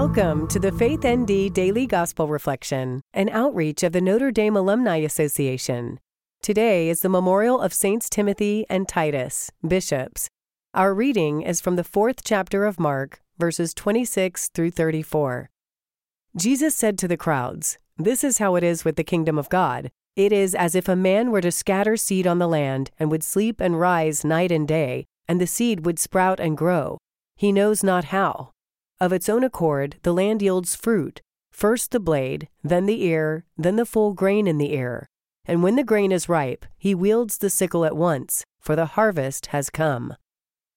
Welcome to the Faith ND Daily Gospel Reflection, an outreach of the Notre Dame Alumni Association. Today is the memorial of Saints Timothy and Titus, bishops. Our reading is from the fourth chapter of Mark, verses 26 through 34. Jesus said to the crowds, This is how it is with the kingdom of God. It is as if a man were to scatter seed on the land and would sleep and rise night and day, and the seed would sprout and grow. He knows not how. Of its own accord, the land yields fruit first the blade, then the ear, then the full grain in the ear. And when the grain is ripe, he wields the sickle at once, for the harvest has come.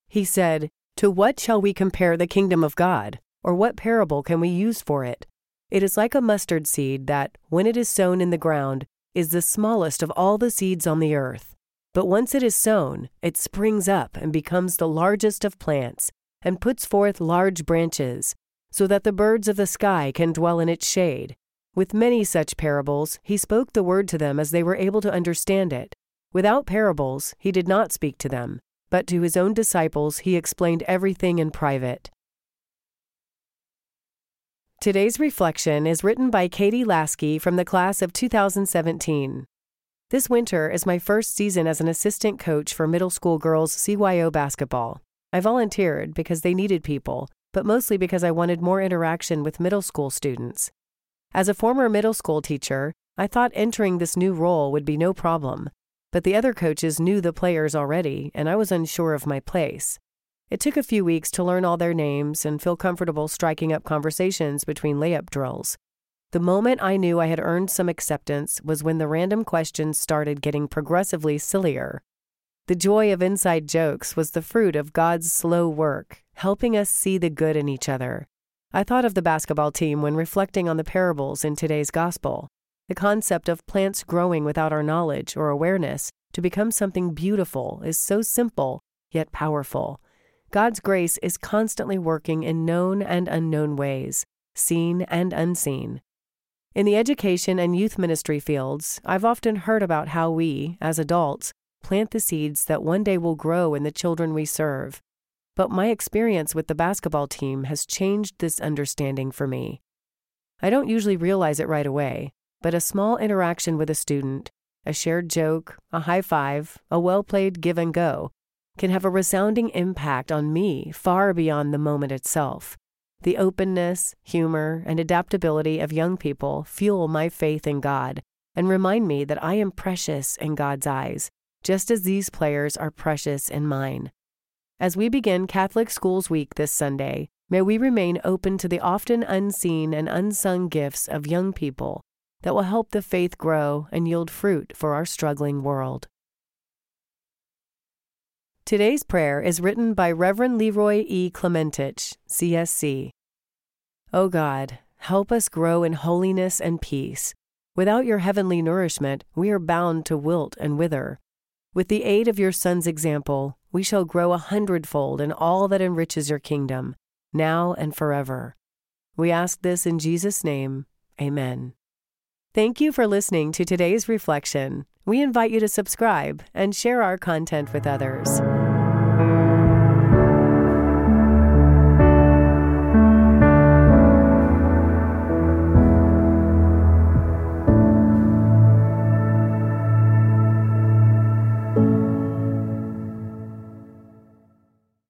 He said, To what shall we compare the kingdom of God? Or what parable can we use for it? It is like a mustard seed that, when it is sown in the ground, is the smallest of all the seeds on the earth. But once it is sown, it springs up and becomes the largest of plants and puts forth large branches, so that the birds of the sky can dwell in its shade. With many such parables, he spoke the word to them as they were able to understand it. Without parables, he did not speak to them, but to his own disciples he explained everything in private. Today's reflection is written by Katie Lasky from the class of 2017. This winter is my first season as an assistant coach for middle school girls CYO basketball. I volunteered because they needed people, but mostly because I wanted more interaction with middle school students. As a former middle school teacher, I thought entering this new role would be no problem, but the other coaches knew the players already, and I was unsure of my place. It took a few weeks to learn all their names and feel comfortable striking up conversations between layup drills. The moment I knew I had earned some acceptance was when the random questions started getting progressively sillier. The joy of inside jokes was the fruit of God's slow work, helping us see the good in each other. I thought of the basketball team when reflecting on the parables in today's gospel. The concept of plants growing without our knowledge or awareness to become something beautiful is so simple, yet powerful. God's grace is constantly working in known and unknown ways, seen and unseen. In the education and youth ministry fields, I've often heard about how we, as adults, plant the seeds that one day will grow in the children we serve. But my experience with the basketball team has changed this understanding for me. I don't usually realize it right away, but a small interaction with a student, a shared joke, a high five, a well played give and go, can have a resounding impact on me far beyond the moment itself. The openness, humor, and adaptability of young people fuel my faith in God and remind me that I am precious in God's eyes just as these players are precious in mine. As we begin Catholic Schools Week this Sunday, may we remain open to the often unseen and unsung gifts of young people that will help the faith grow and yield fruit for our struggling world. Today's prayer is written by Reverend Leroy E. Clementich, CSC. O God, help us grow in holiness and peace. Without your heavenly nourishment, we are bound to wilt and wither. With the aid of your Son's example, we shall grow a hundredfold in all that enriches your kingdom, now and forever. We ask this in Jesus' name. Amen. Thank you for listening to today's reflection. We invite you to subscribe and share our content with others.